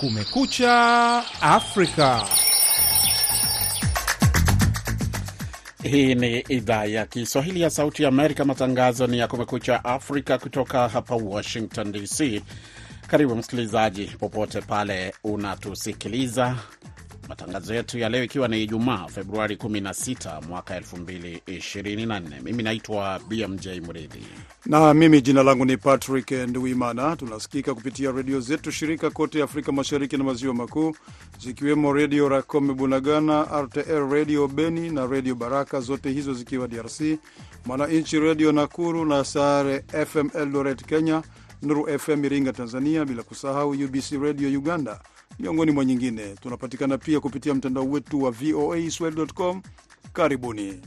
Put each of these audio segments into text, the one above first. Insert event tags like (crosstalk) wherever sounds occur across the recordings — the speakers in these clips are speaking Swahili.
Kumekucha Afrika. Hii ni idhaa ya Kiswahili ya Sauti ya Amerika. Matangazo ni ya Kumekucha Afrika kutoka hapa Washington DC. Karibu msikilizaji, popote pale unatusikiliza. Matangazo yetu ya leo ikiwa ni Ijumaa, Februari 16 mwaka 2024. Mimi naitwa BMJ Mridhi na mimi jina langu ni Patrick Nduimana. Tunasikika kupitia redio zetu shirika kote Afrika Mashariki na Maziwa Makuu, zikiwemo Redio Racome Bunagana, RTL Redio Beni na Redio Baraka, zote hizo zikiwa DRC, Mwananchi Redio Nakuru na Sare FM Eldoret Kenya, Nuru FM Iringa Tanzania, bila kusahau UBC Radio Uganda, miongoni mwa nyingine. Tunapatikana pia kupitia mtandao wetu wa VOA Swahili.com. Karibuni.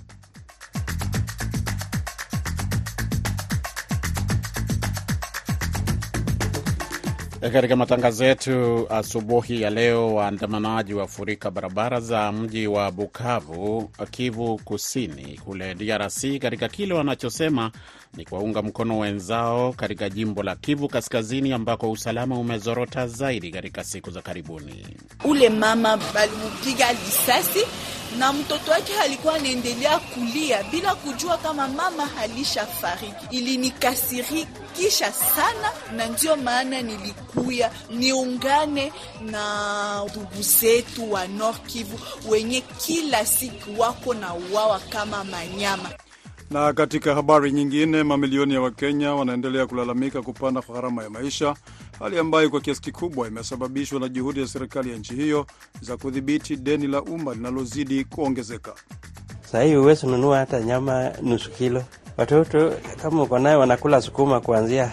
Katika matangazo yetu asubuhi ya leo, waandamanaji wafurika barabara za mji wa Bukavu, Kivu Kusini kule DRC, katika kile wanachosema ni kuwaunga mkono wenzao katika jimbo la Kivu Kaskazini ambako usalama umezorota zaidi katika siku za karibuni. Ule mama balimupiga risasi na mtoto wake alikuwa anaendelea kulia bila kujua kama mama halisha fariki. Ilinikasirikisha sana, na ndio maana nilikuya niungane na ndugu zetu wa Nord Kivu wenye kila siku wako na uwawa kama manyama. Na katika habari nyingine, mamilioni ya Wakenya wanaendelea kulalamika kupanda kwa gharama ya maisha, hali ambayo kwa kiasi kikubwa imesababishwa na juhudi za serikali ya nchi hiyo za kudhibiti deni la umma linalozidi kuongezeka. Saa hii huwezi nunua hata nyama nusu kilo. Watoto kama uko naye wanakula sukuma kuanzia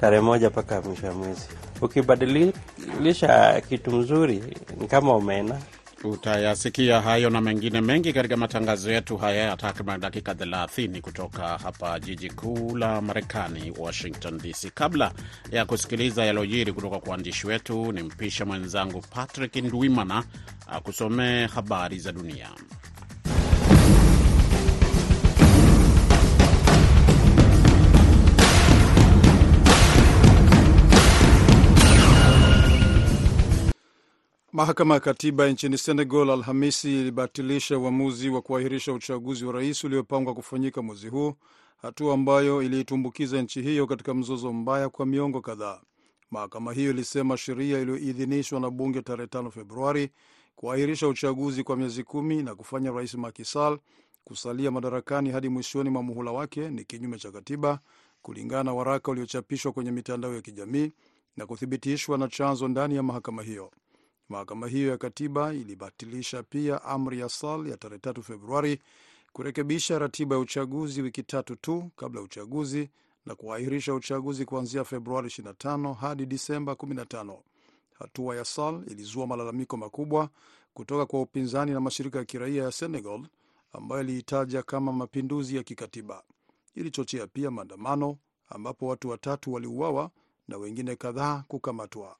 tarehe moja mpaka mwisho wa mwezi. Ukibadilisha kitu mzuri ni kama umeena Utayasikia hayo na mengine mengi katika matangazo yetu haya ya takriban dakika 30 kutoka hapa jiji kuu la Marekani, Washington DC. Kabla ya kusikiliza yalojiri kutoka kwa waandishi wetu, ni mpisha mwenzangu Patrick Ndwimana akusomee habari za dunia. Mahakama ya katiba nchini Senegal Alhamisi ilibatilisha uamuzi wa kuahirisha uchaguzi wa rais uliopangwa kufanyika mwezi huu, hatua ambayo iliitumbukiza nchi hiyo katika mzozo mbaya kwa miongo kadhaa. Mahakama hiyo ilisema sheria iliyoidhinishwa na bunge tarehe 5 Februari kuahirisha uchaguzi kwa miezi kumi na kufanya rais Macky Sall kusalia madarakani hadi mwishoni mwa muhula wake ni kinyume cha katiba, kulingana na waraka uliochapishwa kwenye mitandao ya kijamii na kuthibitishwa na chanzo ndani ya mahakama hiyo. Mahakama hiyo ya katiba ilibatilisha pia amri ya Sall ya tarehe 3 Februari kurekebisha ratiba ya uchaguzi wiki tatu tu kabla ya uchaguzi na kuahirisha uchaguzi kuanzia Februari 25 hadi Disemba 15. Hatua ya Sall ilizua malalamiko makubwa kutoka kwa upinzani na mashirika ya kiraia ya Senegal ambayo iliitaja kama mapinduzi ya kikatiba. Ilichochea pia maandamano ambapo watu watatu waliuawa na wengine kadhaa kukamatwa.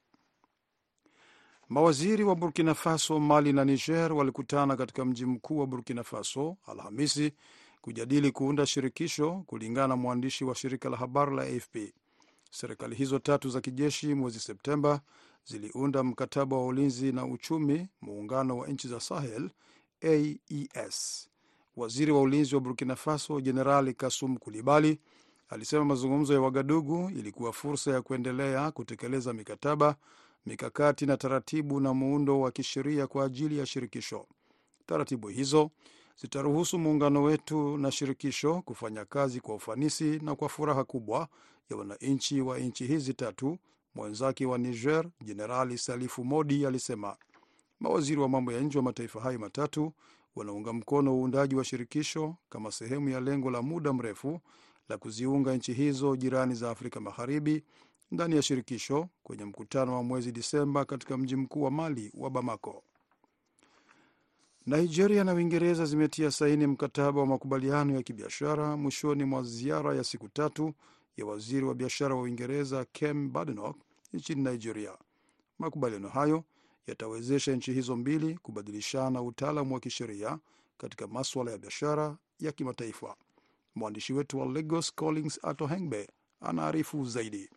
Mawaziri wa Burkina Faso, Mali na Niger walikutana katika mji mkuu wa Burkina Faso Alhamisi kujadili kuunda shirikisho, kulingana na mwandishi wa shirika la habari la AFP. Serikali hizo tatu za kijeshi mwezi Septemba ziliunda mkataba wa ulinzi na uchumi, muungano wa nchi za Sahel AES. Waziri wa ulinzi wa Burkina Faso Jenerali Kasum Kulibali alisema mazungumzo ya Wagadugu ilikuwa fursa ya kuendelea kutekeleza mikataba mikakati na taratibu na muundo wa kisheria kwa ajili ya shirikisho. Taratibu hizo zitaruhusu muungano wetu na shirikisho kufanya kazi kwa ufanisi na kwa furaha kubwa ya wananchi wa nchi hizi tatu, mwenzake wa Niger Jenerali Salifu Modi alisema. Mawaziri wa mambo ya nje wa mataifa hayo matatu wanaunga mkono uundaji wa shirikisho kama sehemu ya lengo la muda mrefu la kuziunga nchi hizo jirani za Afrika Magharibi ndani ya shirikisho kwenye mkutano wa mwezi Disemba katika mji mkuu wa Mali wa Bamako. Nigeria na Uingereza zimetia saini mkataba wa makubaliano ya kibiashara mwishoni mwa ziara ya siku tatu ya waziri wa biashara wa Uingereza Kem Badenoch nchini Nigeria. Makubaliano hayo yatawezesha nchi hizo mbili kubadilishana utaalamu wa kisheria katika maswala ya biashara ya kimataifa. Mwandishi wetu wa Lagos Collins Atohengbe anaarifu zaidi.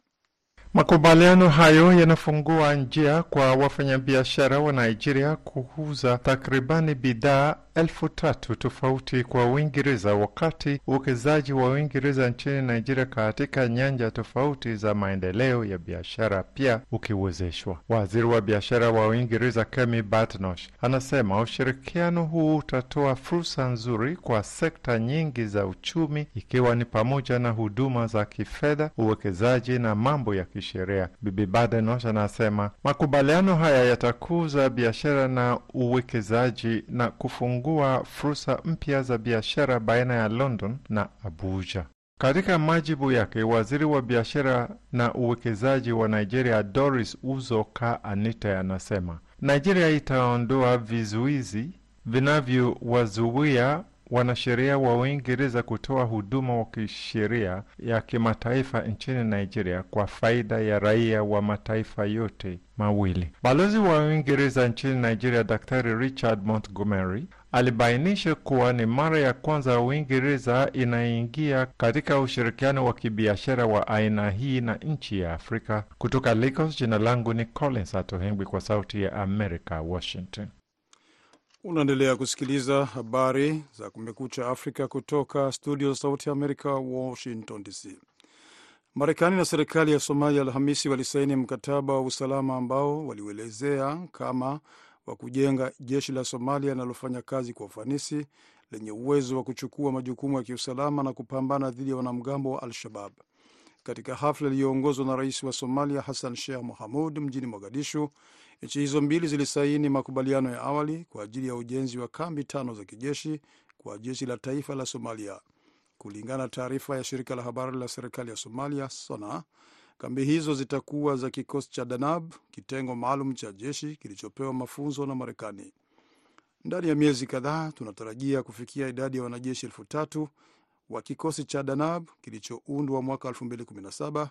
Makubaliano hayo yanafungua njia kwa wafanyabiashara wa Nigeria kuuza takribani bidhaa elfu tatu tofauti kwa Uingereza, wakati uwekezaji wa Uingereza nchini Nigeria katika nyanja tofauti za maendeleo ya biashara pia ukiwezeshwa. Waziri wa biashara wa Uingereza Kemi Badenoch anasema ushirikiano huu utatoa fursa nzuri kwa sekta nyingi za uchumi, ikiwa ni pamoja na huduma za kifedha, uwekezaji na mambo ya kisheria. Bibi Badenoch anasema makubaliano haya yatakuza biashara na uwekezaji na kufungua fursa mpya za biashara baina ya London na Abuja. Katika majibu yake, waziri wa biashara na uwekezaji wa Nigeria Doris Uzoka Anita anasema Nigeria itaondoa vizuizi vinavyowazuia wanasheria wa Uingereza kutoa huduma wa kisheria ya kimataifa nchini Nigeria kwa faida ya raia wa mataifa yote mawili. Balozi wa Uingereza nchini Nigeria, Daktari Richard Montgomery alibainisha kuwa ni mara ya kwanza Uingereza inaingia katika ushirikiano wa kibiashara wa aina hii na nchi ya Afrika. Kutoka Lagos, jina langu ni Collins Atohengwi kwa Sauti ya Amerika, Washington. Unaendelea kusikiliza habari za Kumekucha Afrika kutoka studio za Sauti ya Amerika, Washington DC. Marekani na serikali ya Somalia Alhamisi walisaini mkataba wa usalama ambao waliuelezea kama wa kujenga jeshi la Somalia linalofanya kazi kwa ufanisi, lenye uwezo wa kuchukua majukumu ya kiusalama na kupambana dhidi ya wanamgambo wa Al-Shabab. Katika hafla iliyoongozwa na rais wa Somalia Hassan Sheikh Mohamud mjini Mogadishu, nchi hizo mbili zilisaini makubaliano ya awali kwa ajili ya ujenzi wa kambi tano za kijeshi kwa jeshi la taifa la Somalia. Kulingana na taarifa ya shirika la habari la serikali ya Somalia, SONA, kambi hizo zitakuwa za kikosi cha Danab, kitengo maalum cha jeshi kilichopewa mafunzo na Marekani. Ndani ya miezi kadhaa tunatarajia kufikia idadi ya wanajeshi elfu tatu wa kikosi cha Danab kilichoundwa mwaka 2017.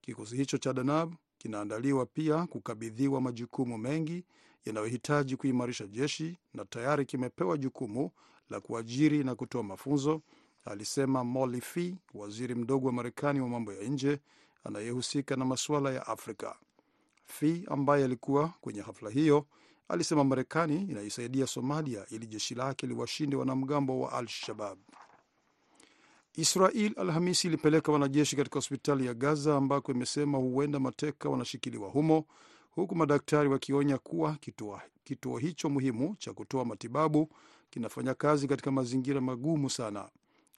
Kikosi hicho cha Danab kinaandaliwa pia kukabidhiwa majukumu mengi yanayohitaji kuimarisha jeshi na tayari kimepewa jukumu la kuajiri na kutoa mafunzo, alisema Molly Fee, waziri mdogo wa Marekani wa mambo ya nje anayehusika na masuala ya Afrika. Fee ambaye alikuwa kwenye hafla hiyo alisema Marekani inaisaidia Somalia ili jeshi lake liwashinde wanamgambo wa Al-Shabab. Israel Alhamisi ilipeleka wanajeshi katika hospitali ya Gaza ambako imesema huenda mateka wanashikiliwa humo, huku madaktari wakionya kuwa kituo, kituo hicho muhimu cha kutoa matibabu kinafanya kazi katika mazingira magumu sana.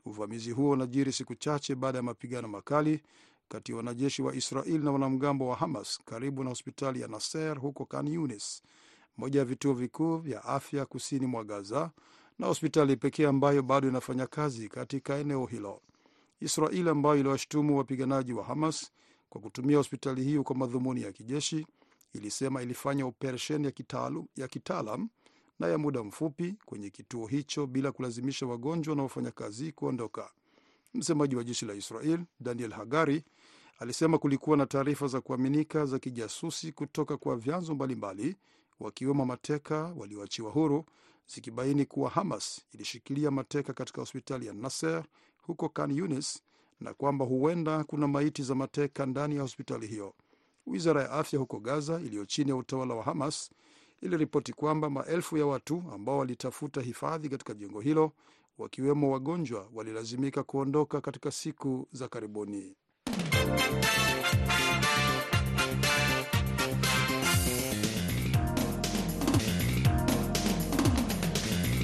Uvamizi huo unajiri siku chache baada ya mapigano makali kati ya wanajeshi wa Israel na wanamgambo wa Hamas karibu na hospitali ya Nasser huko Khan Yunis, moja ya vituo vikuu vya afya kusini mwa Gaza na hospitali pekee ambayo bado inafanya kazi katika eneo hilo. Israel ambayo iliwashutumu wapiganaji wa Hamas kwa kutumia hospitali hiyo kwa madhumuni ya kijeshi, ilisema ilifanya operesheni ya kitaalam na ya muda mfupi kwenye kituo hicho bila kulazimisha wagonjwa na wafanyakazi kuondoka. Msemaji wa jeshi la Israel Daniel Hagari alisema kulikuwa na taarifa za kuaminika za kijasusi kutoka kwa vyanzo mbalimbali, wakiwemo mateka walioachiwa huru zikibaini kuwa Hamas ilishikilia mateka katika hospitali ya Nasser huko Khan Yunis na kwamba huenda kuna maiti za mateka ndani ya hospitali hiyo. Wizara ya afya huko Gaza iliyo chini ya utawala wa Hamas iliripoti kwamba maelfu ya watu ambao walitafuta hifadhi katika jengo hilo, wakiwemo wagonjwa, walilazimika kuondoka katika siku za karibuni.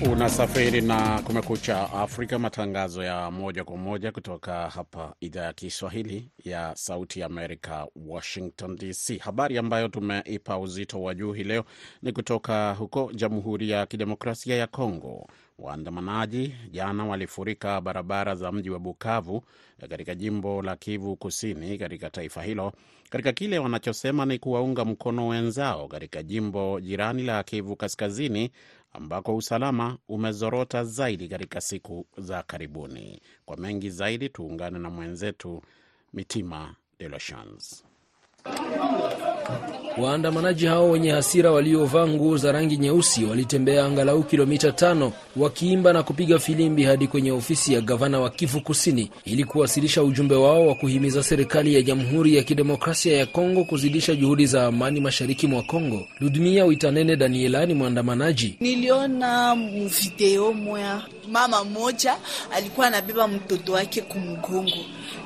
Unasafiri na Kumekucha Afrika, matangazo ya moja kwa moja kutoka hapa idhaa ya Kiswahili ya Sauti ya Amerika, Washington DC. Habari ambayo tumeipa uzito wa juu hii leo ni kutoka huko Jamhuri ya Kidemokrasia ya Kongo. Waandamanaji jana walifurika barabara za mji wa Bukavu katika jimbo la Kivu Kusini katika taifa hilo katika kile wanachosema ni kuwaunga mkono wenzao katika jimbo jirani la Kivu Kaskazini ambako usalama umezorota zaidi katika siku za karibuni. Kwa mengi zaidi, tuungane na mwenzetu Mitima De Lochans. Waandamanaji hao wenye hasira waliovaa nguo za rangi nyeusi walitembea angalau kilomita tano wakiimba na kupiga filimbi hadi kwenye ofisi ya gavana wa Kivu Kusini ili kuwasilisha ujumbe wao wa kuhimiza serikali ya Jamhuri ya Kidemokrasia ya Kongo kuzidisha juhudi za amani mashariki mwa Kongo. Ludmia Witanene Daniela ni mwandamanaji. Niliona video moya mama moja alikuwa anabeba mtoto wake kumgongo,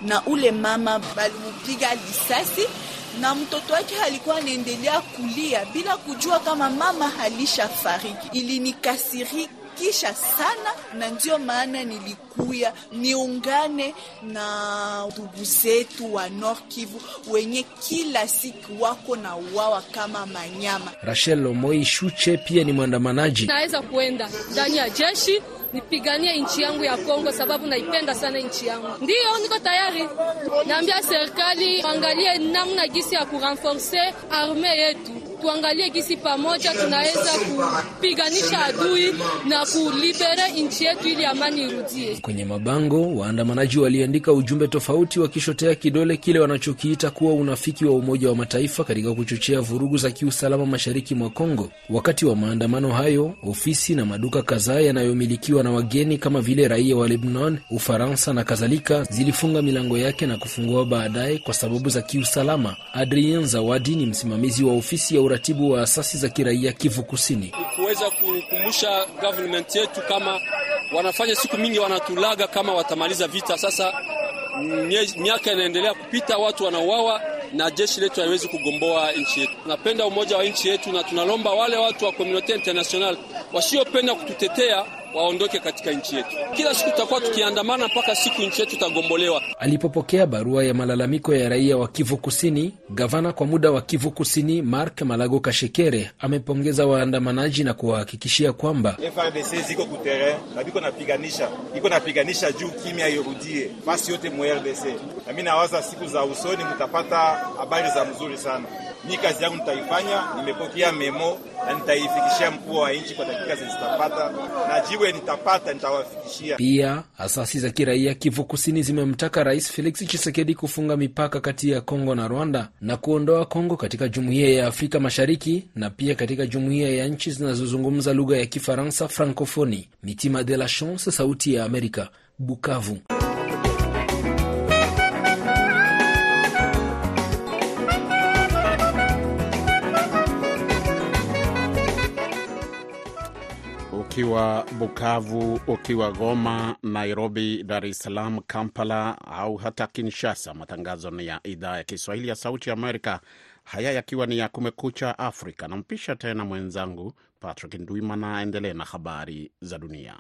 na ule mama balimupiga risasi na mtoto wake alikuwa anaendelea kulia bila kujua kama mama halisha fariki. Ilinikasirikisha sana, na ndio maana nilikuya niungane na ndugu zetu wa Nord Kivu wenye kila siku wako na uwawa kama manyama. Rachel Lomoi Shuche pia ni mwandamanaji. Naweza kuenda ndani ya jeshi nipiganie nchi yangu ya Kongo sababu naipenda sana nchi yangu. Ndiyo, niko tayari. Naambia serikali angalie namna gisi ya kurenforce arme yetu, tuangalie gisi pamoja tunaweza kupiganisha adui na kulibere nchi yetu ili amani irudie. Kwenye mabango, waandamanaji waliandika ujumbe tofauti wakishotea kidole kile wanachokiita kuwa unafiki wa Umoja wa Mataifa katika kuchochea vurugu za kiusalama mashariki mwa Kongo. Wakati wa maandamano hayo, ofisi na maduka kadhaa yanayomilikiwa na wageni kama vile raia wa Lebanon, Ufaransa na kadhalika zilifunga milango yake na kufungua baadaye kwa sababu za kiusalama. Adrien Zawadi ni msimamizi wa ofisi ya uratibu wa asasi za kiraia Kivu Kusini. kuweza kukumbusha government yetu kama wanafanya siku mingi wanatulaga kama watamaliza vita. Sasa miaka inaendelea kupita, watu wanauawa na jeshi letu haiwezi kugomboa nchi yetu. Tunapenda umoja wa nchi yetu na tunalomba wale watu wa community international wasiopenda kututetea waondoke katika nchi yetu. Kila siku tutakuwa tukiandamana mpaka siku nchi yetu itagombolewa. Alipopokea barua ya malalamiko ya raia wa Kivu Kusini, gavana kwa muda wa Kivu Kusini Mark Malago Kashekere amepongeza waandamanaji na kuwahakikishia kwamba FARDC ziko kutere na biko napiganisha iko napiganisha juu kimya irudie fasi yote mu RDC, nami nawaza siku za usoni mtapata habari za mzuri sana. Ni kazi yangu nitaifanya, nimepokea memo na nitaifikishia mkuu wa nchi kwa dakika zitapata, na jiwe nitapata nitawafikishia. pia asasi za kiraia Kivu Kusini zimemtaka Rais Felix Tshisekedi kufunga mipaka kati ya Kongo na Rwanda na kuondoa Kongo katika Jumuiya ya Afrika Mashariki na pia katika jumuiya ya nchi zinazozungumza lugha ya Kifaransa, Francofoni. Mitima de la Chance, Sauti ya Amerika, Bukavu. Ukiwa Bukavu, ukiwa Goma, Nairobi, Dar es Salaam, Kampala au hata Kinshasa, matangazo ni ya idhaa ya Kiswahili ya Sauti Amerika, haya yakiwa ni ya Kumekucha Afrika. Nampisha tena mwenzangu Patrick Ndwimana aendelee na habari za dunia.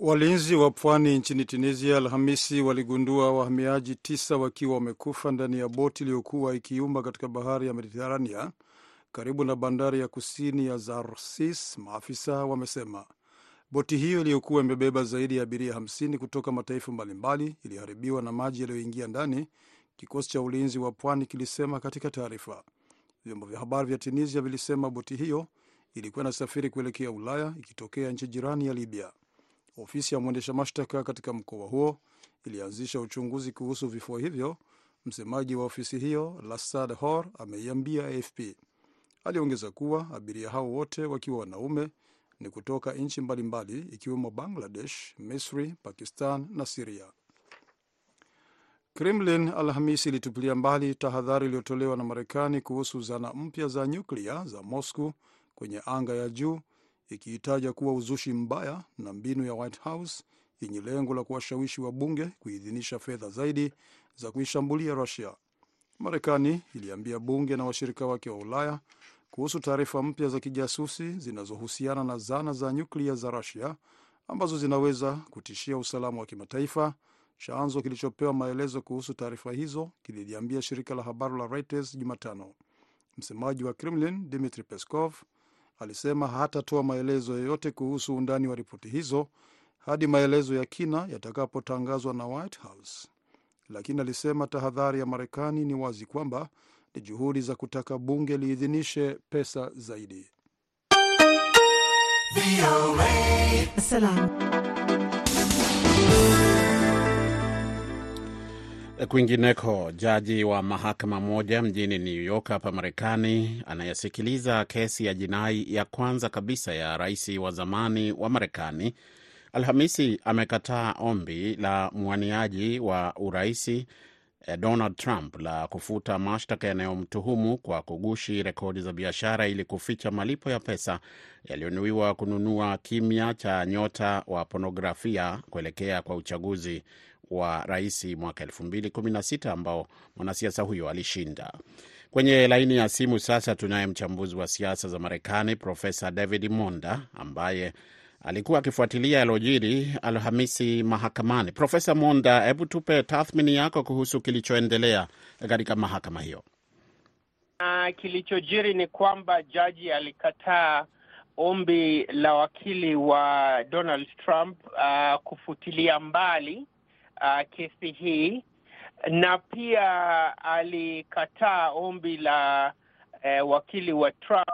Walinzi wa pwani nchini Tunisia Alhamisi waligundua wahamiaji tisa wakiwa wamekufa ndani ya boti iliyokuwa ikiumba katika bahari ya Mediterania karibu na bandari ya kusini ya Zarsis, maafisa wamesema. Boti hiyo iliyokuwa imebeba zaidi ya abiria 50 kutoka mataifa mbalimbali iliharibiwa na maji yaliyoingia ndani, kikosi cha ulinzi wa pwani kilisema katika taarifa. Vyombo vya habari vya Tunisia vilisema boti hiyo ilikuwa inasafiri kuelekea Ulaya ikitokea nchi jirani ya Libya. Ofisi ya mwendesha mashtaka katika mkoa huo ilianzisha uchunguzi kuhusu vifo hivyo. Msemaji wa ofisi hiyo Lasad Hor ameiambia AFP. Aliongeza kuwa abiria hao wote wakiwa wanaume ni kutoka nchi mbalimbali ikiwemo Bangladesh, Misri, Pakistan na Siria. Kremlin Alhamisi ilitupilia mbali tahadhari iliyotolewa na Marekani kuhusu zana mpya za nyuklia za Moscow kwenye anga ya juu ikiitaja kuwa uzushi mbaya na mbinu ya White House yenye lengo la kuwashawishi wabunge kuidhinisha fedha zaidi za kuishambulia Rusia. Marekani iliambia bunge na washirika wake wa Ulaya kuhusu taarifa mpya za kijasusi zinazohusiana na zana za nyuklia za Rusia ambazo zinaweza kutishia usalama wa kimataifa. Chanzo kilichopewa maelezo kuhusu taarifa hizo kililiambia shirika la habari la Reuters Jumatano. Msemaji wa Kremlin Dmitri Peskov alisema hatatoa maelezo yoyote kuhusu undani wa ripoti hizo hadi maelezo ya kina yatakapotangazwa na White House, lakini alisema tahadhari ya Marekani ni wazi kwamba ni juhudi za kutaka bunge liidhinishe pesa zaidi. Salam. Kwingineko, jaji wa mahakama moja mjini New York hapa Marekani anayesikiliza kesi ya jinai ya kwanza kabisa ya rais wa zamani wa Marekani Alhamisi amekataa ombi la mwaniaji wa uraisi Donald Trump la kufuta mashtaka yanayomtuhumu kwa kugushi rekodi za biashara ili kuficha malipo ya pesa yaliyonuiwa kununua kimya cha nyota wa ponografia kuelekea kwa uchaguzi wa rais mwaka 2016 ambao mwanasiasa huyo alishinda. Kwenye laini ya simu sasa tunaye mchambuzi wa siasa za Marekani Profesa David Monda ambaye alikuwa akifuatilia yalojiri Alhamisi mahakamani. Profesa Monda, hebu tupe tathmini yako kuhusu kilichoendelea katika mahakama hiyo. Uh, kilichojiri ni kwamba jaji alikataa ombi la wakili wa Donald Trump uh, kufutilia mbali uh, kesi hii na pia alikataa ombi la uh, wakili wa Trump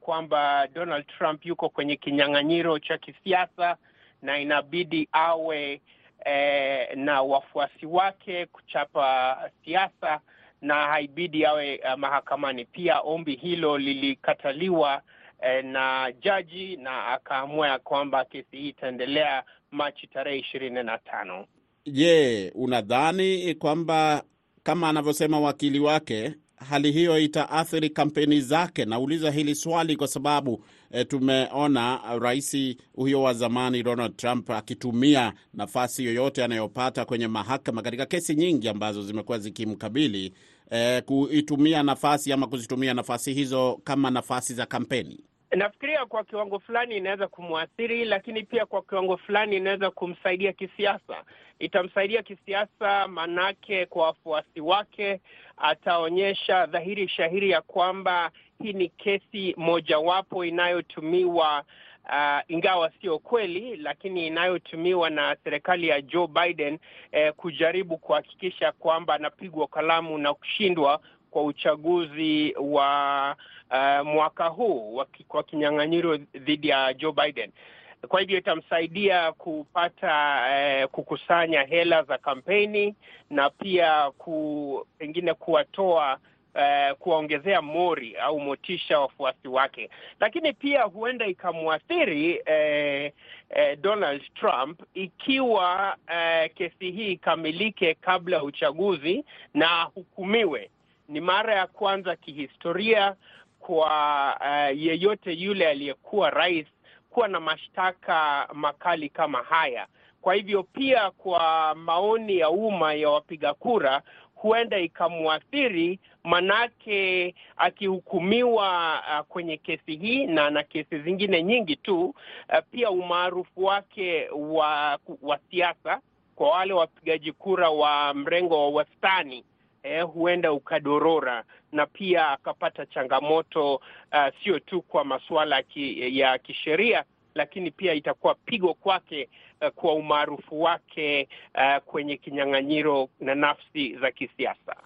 kwamba Donald Trump yuko kwenye kinyang'anyiro cha kisiasa na inabidi awe eh, na wafuasi wake kuchapa siasa na haibidi awe uh, mahakamani. Pia ombi hilo lilikataliwa eh, na jaji na akaamua ya kwamba kesi hii itaendelea Machi tarehe ishirini na tano. Je, unadhani kwamba kama anavyosema wakili wake hali hiyo itaathiri kampeni zake? Nauliza hili swali kwa sababu e, tumeona rais huyo wa zamani Donald Trump akitumia nafasi yoyote anayopata kwenye mahakama katika kesi nyingi ambazo zimekuwa zikimkabili e, kuitumia nafasi ama kuzitumia nafasi hizo kama nafasi za kampeni. Nafikiria kwa kiwango fulani inaweza kumwathiri, lakini pia kwa kiwango fulani inaweza kumsaidia kisiasa. Itamsaidia kisiasa, manake kwa wafuasi wake ataonyesha dhahiri shahiri ya kwamba hii ni kesi mojawapo inayotumiwa uh, ingawa sio kweli, lakini inayotumiwa na serikali ya Joe Biden eh, kujaribu kuhakikisha kwamba anapigwa kalamu na kushindwa kwa uchaguzi wa uh, mwaka huu kwa kinyang'anyiro dhidi ya Joe Biden. Kwa hivyo itamsaidia kupata eh, kukusanya hela za kampeni na pia ku, pengine kuwatoa eh, kuwaongezea mori au motisha wafuasi wake, lakini pia huenda ikamwathiri eh, eh, Donald Trump ikiwa eh, kesi hii ikamilike kabla ya uchaguzi na ahukumiwe. Ni mara ya kwanza kihistoria kwa uh, yeyote yule aliyekuwa rais kuwa na mashtaka makali kama haya. Kwa hivyo pia kwa maoni ya umma ya wapiga kura huenda ikamwathiri, manake akihukumiwa uh, kwenye kesi hii na na kesi zingine nyingi tu uh, pia umaarufu wake wa, wa siasa kwa wale wapigaji kura wa mrengo wa wastani Eh, huenda ukadorora na pia akapata changamoto uh, sio tu kwa masuala ki, ya kisheria, lakini pia itakuwa pigo kwake uh, kwa umaarufu wake uh, kwenye kinyang'anyiro na nafsi za kisiasa.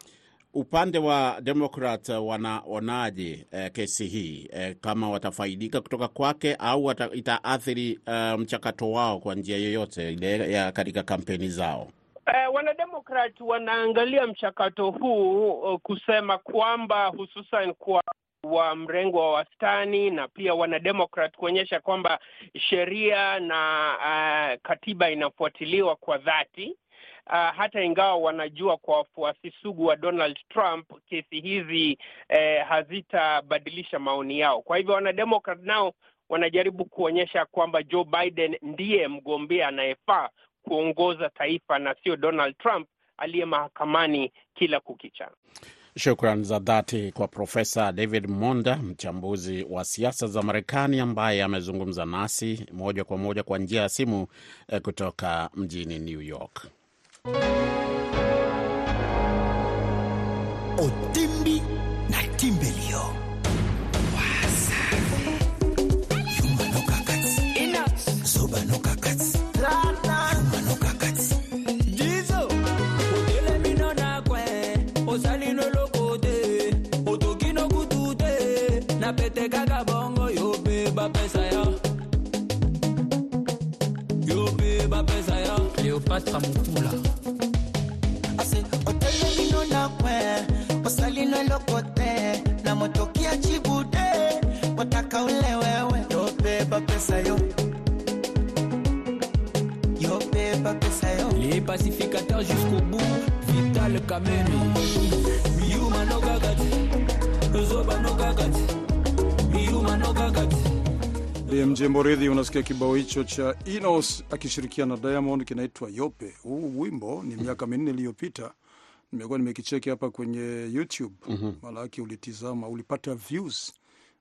Upande wa Demokrat wanaonaje eh, kesi hii eh, kama watafaidika kutoka kwake au itaathiri uh, mchakato wao kwa njia yoyote ile katika kampeni zao? Uh, wanademokrat wanaangalia mchakato huu uh, kusema kwamba hususan kwa wa mrengo wa wastani na pia wanademokrat kuonyesha kwamba sheria na uh, katiba inafuatiliwa kwa dhati. Uh, hata ingawa wanajua kwa wafuasi sugu wa Donald Trump kesi hizi eh, hazitabadilisha maoni yao. Kwa hivyo wanademokrat nao wanajaribu kuonyesha kwamba Joe Biden ndiye mgombea anayefaa kuongoza taifa na sio Donald Trump aliye mahakamani kila kukicha. Shukran za dhati kwa Profesa David Monda, mchambuzi wa siasa za Marekani, ambaye amezungumza nasi moja kwa moja kwa njia ya simu kutoka mjini New York. Otimbi na Timbelio Moridhi, kibao hicho cha Inos akishirikiana na Diamond kinaitwa Yope. Huu wimbo ni miaka minne iliyopita, nimekuwa nimekicheki hapa kwenye YouTube. Mhm. Maanake ulitizama, ulipata views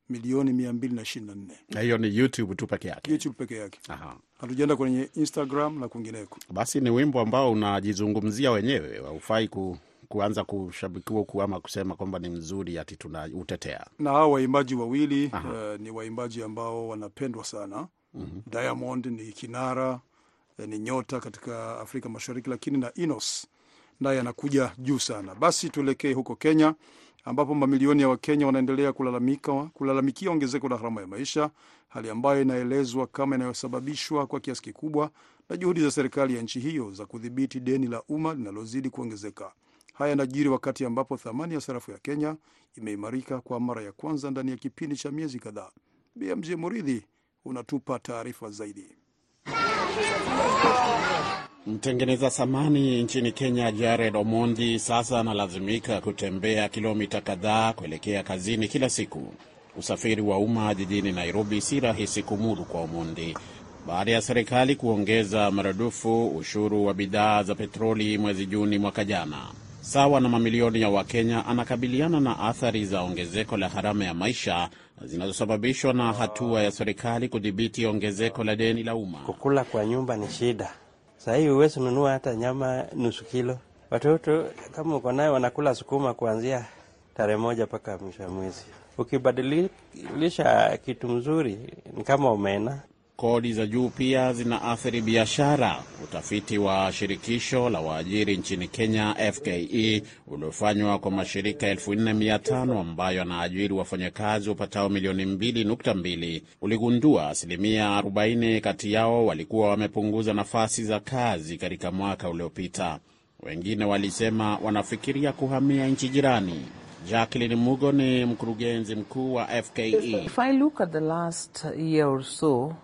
milioni mia mbili na ishirini na nne Na hiyo ni YouTube tu peke yake. YouTube peke yake, Aha. hatujaenda kwenye Instagram na kwingineko. Basi ni wimbo ambao unajizungumzia wenyewe, haufai ku, kuanza kushabikiwa huku ama kusema kwamba ni mzuri ati tunautetea. Na hawa waimbaji wawili uh, ni waimbaji ambao wanapendwa sana. Mhm. Diamond ni kinara eh, ni nyota katika Afrika Mashariki, lakini na Inos naye anakuja juu sana. Basi tuelekee huko Kenya ambapo mamilioni ya Wakenya wanaendelea kulalamika kulalamikia ongezeko la gharama ya maisha, hali ambayo inaelezwa kama inayosababishwa kwa kiasi kikubwa na juhudi za serikali ya nchi hiyo za kudhibiti deni la umma linalozidi kuongezeka. Haya yanajiri wakati ambapo thamani ya sarafu ya Kenya imeimarika kwa mara ya kwanza ndani ya kipindi cha miezi kadhaa. BMJ Muridhi unatupa taarifa zaidi. Mtengeneza samani nchini Kenya Jared Omondi sasa analazimika kutembea kilomita kadhaa kuelekea kazini kila siku. Usafiri wa umma jijini Nairobi si rahisi kumudu kwa Omondi baada ya serikali kuongeza maradufu ushuru wa bidhaa za petroli mwezi Juni mwaka jana. Sawa na mamilioni ya Wakenya, anakabiliana na athari za ongezeko la gharama ya maisha zinazosababishwa na hatua ya serikali kudhibiti ongezeko la deni la umma. Kukula kwa nyumba ni shida. Saa hii huwezi nunua hata nyama nusu kilo. Watoto kama uko naye wanakula sukuma kuanzia tarehe moja mpaka mwisho wa mwezi. Ukibadilisha kitu mzuri ni kama omena. Kodi za juu pia zinaathiri biashara. Utafiti wa shirikisho la waajiri nchini Kenya, FKE, uliofanywa kwa mashirika 4500 ambayo yanaajiri wafanyakazi wapatao milioni 2.2 uligundua asilimia 40 kati yao walikuwa wamepunguza nafasi za kazi katika mwaka uliopita. Wengine walisema wanafikiria kuhamia nchi jirani. Jacqueline Mugo ni mkurugenzi mkuu wa FKE. If I look at the last year or so,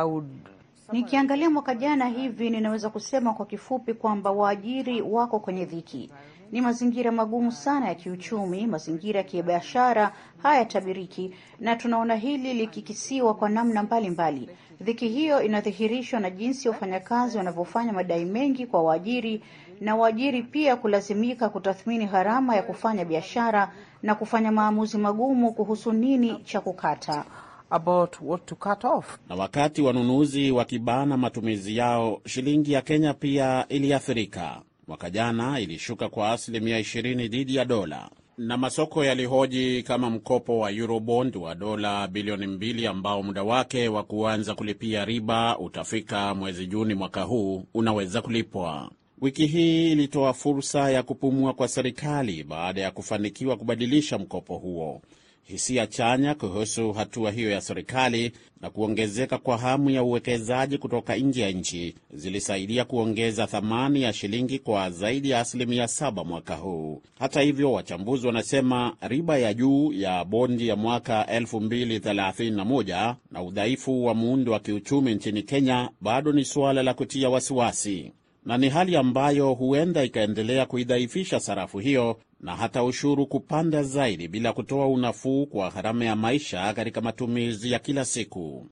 Would Nikiangalia mwaka jana hivi, ninaweza kusema kwa kifupi kwamba waajiri wako kwenye dhiki. Ni mazingira magumu sana ya kiuchumi, mazingira ya kibiashara hayatabiriki, na tunaona hili likikisiwa kwa namna mbalimbali. Dhiki hiyo inadhihirishwa na jinsi wafanyakazi wanavyofanya madai mengi kwa waajiri, na waajiri pia kulazimika kutathmini gharama ya kufanya biashara na kufanya maamuzi magumu kuhusu nini cha kukata. About what to cut off. Na wakati wanunuzi wakibana matumizi yao, shilingi ya Kenya pia iliathirika. Mwaka jana ilishuka kwa asilimia 20 dhidi ya dola, na masoko yalihoji kama mkopo wa Eurobond wa dola bilioni mbili ambao muda wake wa kuanza kulipia riba utafika mwezi Juni mwaka huu unaweza kulipwa. Wiki hii ilitoa fursa ya kupumua kwa serikali baada ya kufanikiwa kubadilisha mkopo huo. Hisia chanya kuhusu hatua hiyo ya serikali na kuongezeka kwa hamu ya uwekezaji kutoka nje ya nchi zilisaidia kuongeza thamani ya shilingi kwa zaidi ya asilimia saba mwaka huu. Hata hivyo, wachambuzi wanasema riba ya juu ya bondi ya mwaka 2031 na udhaifu wa muundo wa kiuchumi nchini Kenya bado ni suala la kutia wasiwasi na ni hali ambayo huenda ikaendelea kuidhaifisha sarafu hiyo na hata ushuru kupanda zaidi bila kutoa unafuu kwa gharama ya maisha katika matumizi ya kila siku.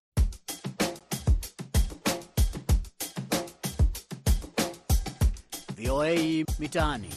VOA Mitaani.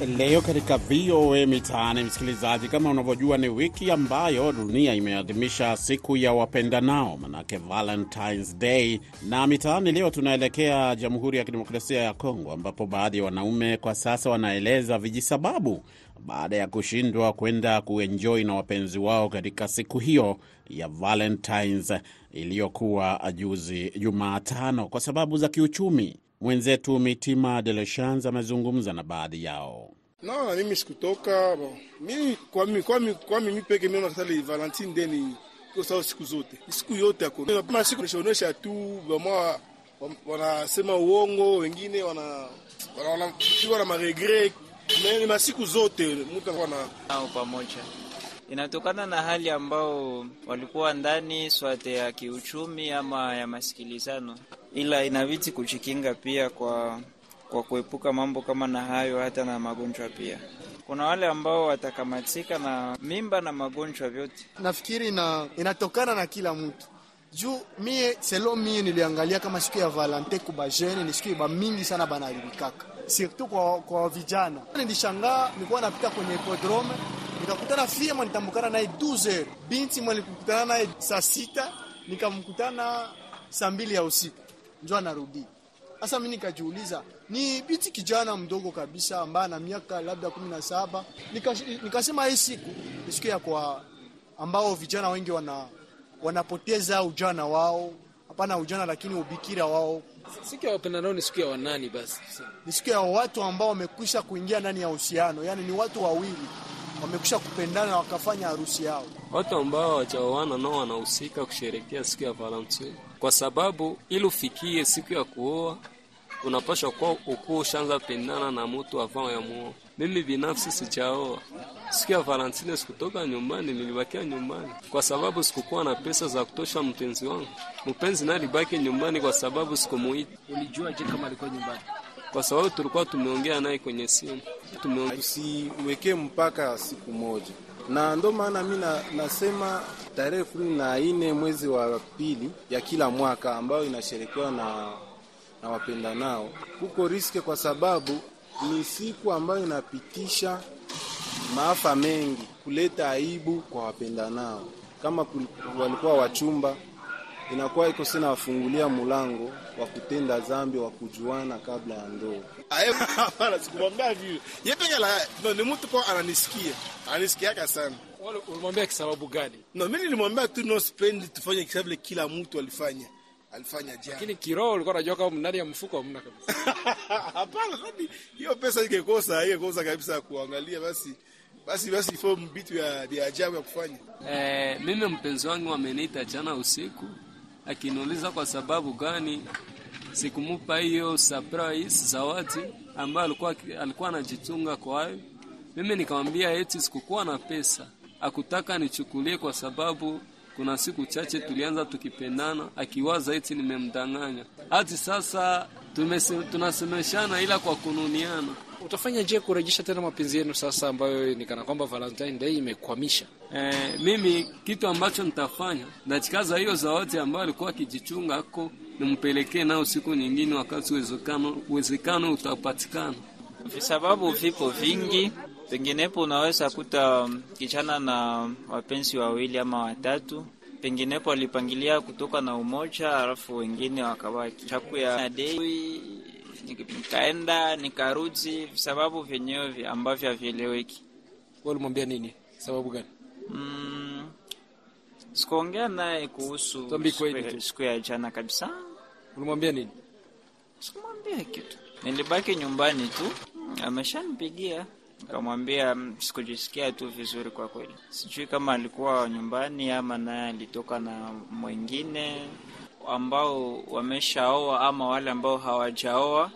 Leo katika VOA Mitaani, msikilizaji, kama unavyojua, ni wiki ambayo dunia imeadhimisha siku ya wapendanao, manake Valentines Day. Na mitaani leo tunaelekea Jamhuri ya Kidemokrasia ya Kongo, ambapo baadhi ya wanaume kwa sasa wanaeleza vijisababu baada ya kushindwa kwenda kuenjoi na wapenzi wao katika siku hiyo ya Valentines iliyokuwa juzi Jumatano kwa sababu za kiuchumi. Mwenzetu Mitima De Lechans amezungumza na baadhi yao. No, na mimi sikutoka bon. Mimi kwa mimi kwa mimi kwa mimi peke mimi nakatali Valentine deni kwa sababu siku zote. Siku yote yako. Kama siku nishaonesha tu bama wanasema uongo, wengine wana wana wana maregret ni masiku zote mtu anakuwa na nao pamoja. Inatokana na hali ambao walikuwa ndani swate ya kiuchumi ama ya masikilizano, ila inabidi kujikinga pia kwa kwa kuepuka mambo kama na hayo, hata na magonjwa pia. Kuna wale ambao watakamatika na mimba na magonjwa vyote. Nafikiri na inatokana na kila mtu juu mie selo mie niliangalia kama siku ya Valente kubajene ni siku ba mingi sana banaharibikaka surtout kwa, kwa vijana. Nilishangaa, nilikuwa napita kwenye hippodrome nikakutana fie mwa nitambukana naye 12 binti mwa nilikutana naye saa sita nikamkutana saa mbili ya usiku njo anarudi. Sasa mimi nikajiuliza ni biti kijana mdogo kabisa ambaye ana miaka labda kumi na saba. Nika- Nikasema hii siku ni siku ya kwa ambao vijana wengi wana wanapoteza ujana wao, hapana ujana, lakini ubikira wao. Siku ya wapendanao ni siku ya wanani? Basi Ni siku ya watu ambao wamekwisha kuingia ndani ya uhusiano, yaani ni watu wawili wamekwisha kupendana na wakafanya harusi yao. Watu ambao wachaoana nao wanahusika kusherekea siku ya Valentine, kwa sababu ili ufikie siku ya kuoa unapashwa kuwa ukuu ushanza pendana na mtu avant ya muo. Mimi binafsi sijaoa. Siku ya Valentine sikutoka nyumbani, nilibakia nyumbani kwa sababu sikukuwa na pesa za kutosha mpenzi wangu. Mpenzi naye alibaki nyumbani kwa sababu sikumuita. ulijuaje kama alikuwa nyumbani? Kwa sababu tulikuwa tumeongea naye kwenye simu. Tumeongea Tusiwekee mpaka siku moja, na ndo maana mi nasema tarehe kumi na nne mwezi wa pili ya kila mwaka ambayo inasherekewa na, na wapendanao, huko riske kwa sababu ni siku ambayo inapitisha maafa mengi, kuleta aibu kwa wapendanao. Kama walikuwa wachumba, inakuwa iko sina wafungulia mulango wa kutenda zambi wa kujuana kabla ya ndoa. (laughs) Hapana, sikumwambia vile. Yeye pengine la no, ni mtu kwa ananisikia. Ananisikiaka sana. Wale ulimwambia kisababu gani? No, mimi nilimwambia tu no spend tufanye kisa vile kila mtu alifanya. Alifanya jana. Lakini kiroho ulikuwa unajua kama ndani ya mfuko hamna kabisa. (laughs) Hapana, sababu hiyo pesa ingekosa, ingekosa kabisa kuangalia basi. Basi basi ifo mbitu ya, ya ajabu ya kufanya. Eh, mimi mpenzi wangu ameniita jana usiku akiniuliza kwa sababu gani sikumupa hiyo surprise zawadi ambayo alikuwa alikuwa anajitunga kwayo. Mimi nikamwambia eti sikukuwa na pesa, akutaka nichukulie kwa sababu kuna siku chache tulianza tukipendana, akiwaza eti nimemdanganya. Hadi sasa tumese, tunasemeshana ila kwa kununiana. Utafanya je kurejesha tena mapenzi yenu sasa, ambayo ni kana kwamba Valentine Day imekwamisha? Eh, mimi kitu ambacho nitafanya nachikaza hiyo zawadi ambayo alikuwa akijichunga ako nimpelekee nao siku nyingine, wakati uwezekano uwezekano utapatikana. Visababu vipo vingi, penginepo unaweza kuta kijana na wapenzi wawili ama watatu, penginepo alipangilia kutoka na umoja, alafu wengine wakabaki chaku ya dei, nikaenda nikarudi, visababu vyenyewe ambavyo havieleweki. Walimwambia nini? Sababu gani? Mm, sikuongea naye kuhusu siku ya- jana kabisa. Ulimwambia nini? Sikumwambia kitu, nilibaki nyumbani tu, ameshanipigia nikamwambia mm, sikujisikia tu vizuri kwa kweli. Sijui kama alikuwa nyumbani ama naye alitoka na mwingine ambao wameshaoa ama wale ambao hawajaoa.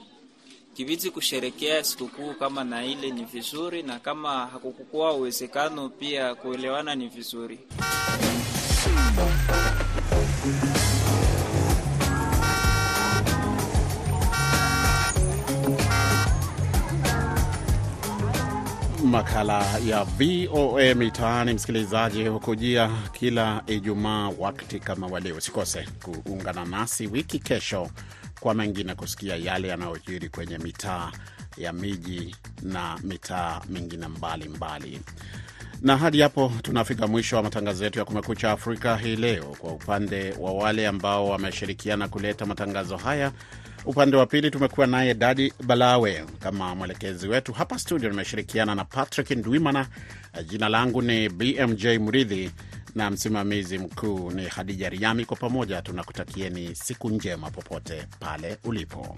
Kibidi kusherekea sikukuu kama na ile ni vizuri, na kama hakukuwa uwezekano pia kuelewana ni vizuri. Rumble. Makala ya VOA Mitaani, msikilizaji, hukujia kila Ijumaa wakati kama walio. Usikose kuungana nasi wiki kesho kwa mengine, kusikia yale yanayojiri kwenye mitaa ya miji na mitaa mingine mbalimbali. Na hadi hapo tunafika mwisho wa matangazo yetu ya Kumekucha Afrika hii leo. Kwa upande wa wale ambao wameshirikiana kuleta matangazo haya, upande wa pili tumekuwa naye Dadi Balawe kama mwelekezi wetu. Hapa studio nimeshirikiana na Patrick Ndwimana. Jina langu ni BMJ Mridhi na msimamizi mkuu ni Hadija Riami. Kwa pamoja tunakutakieni siku njema popote pale ulipo.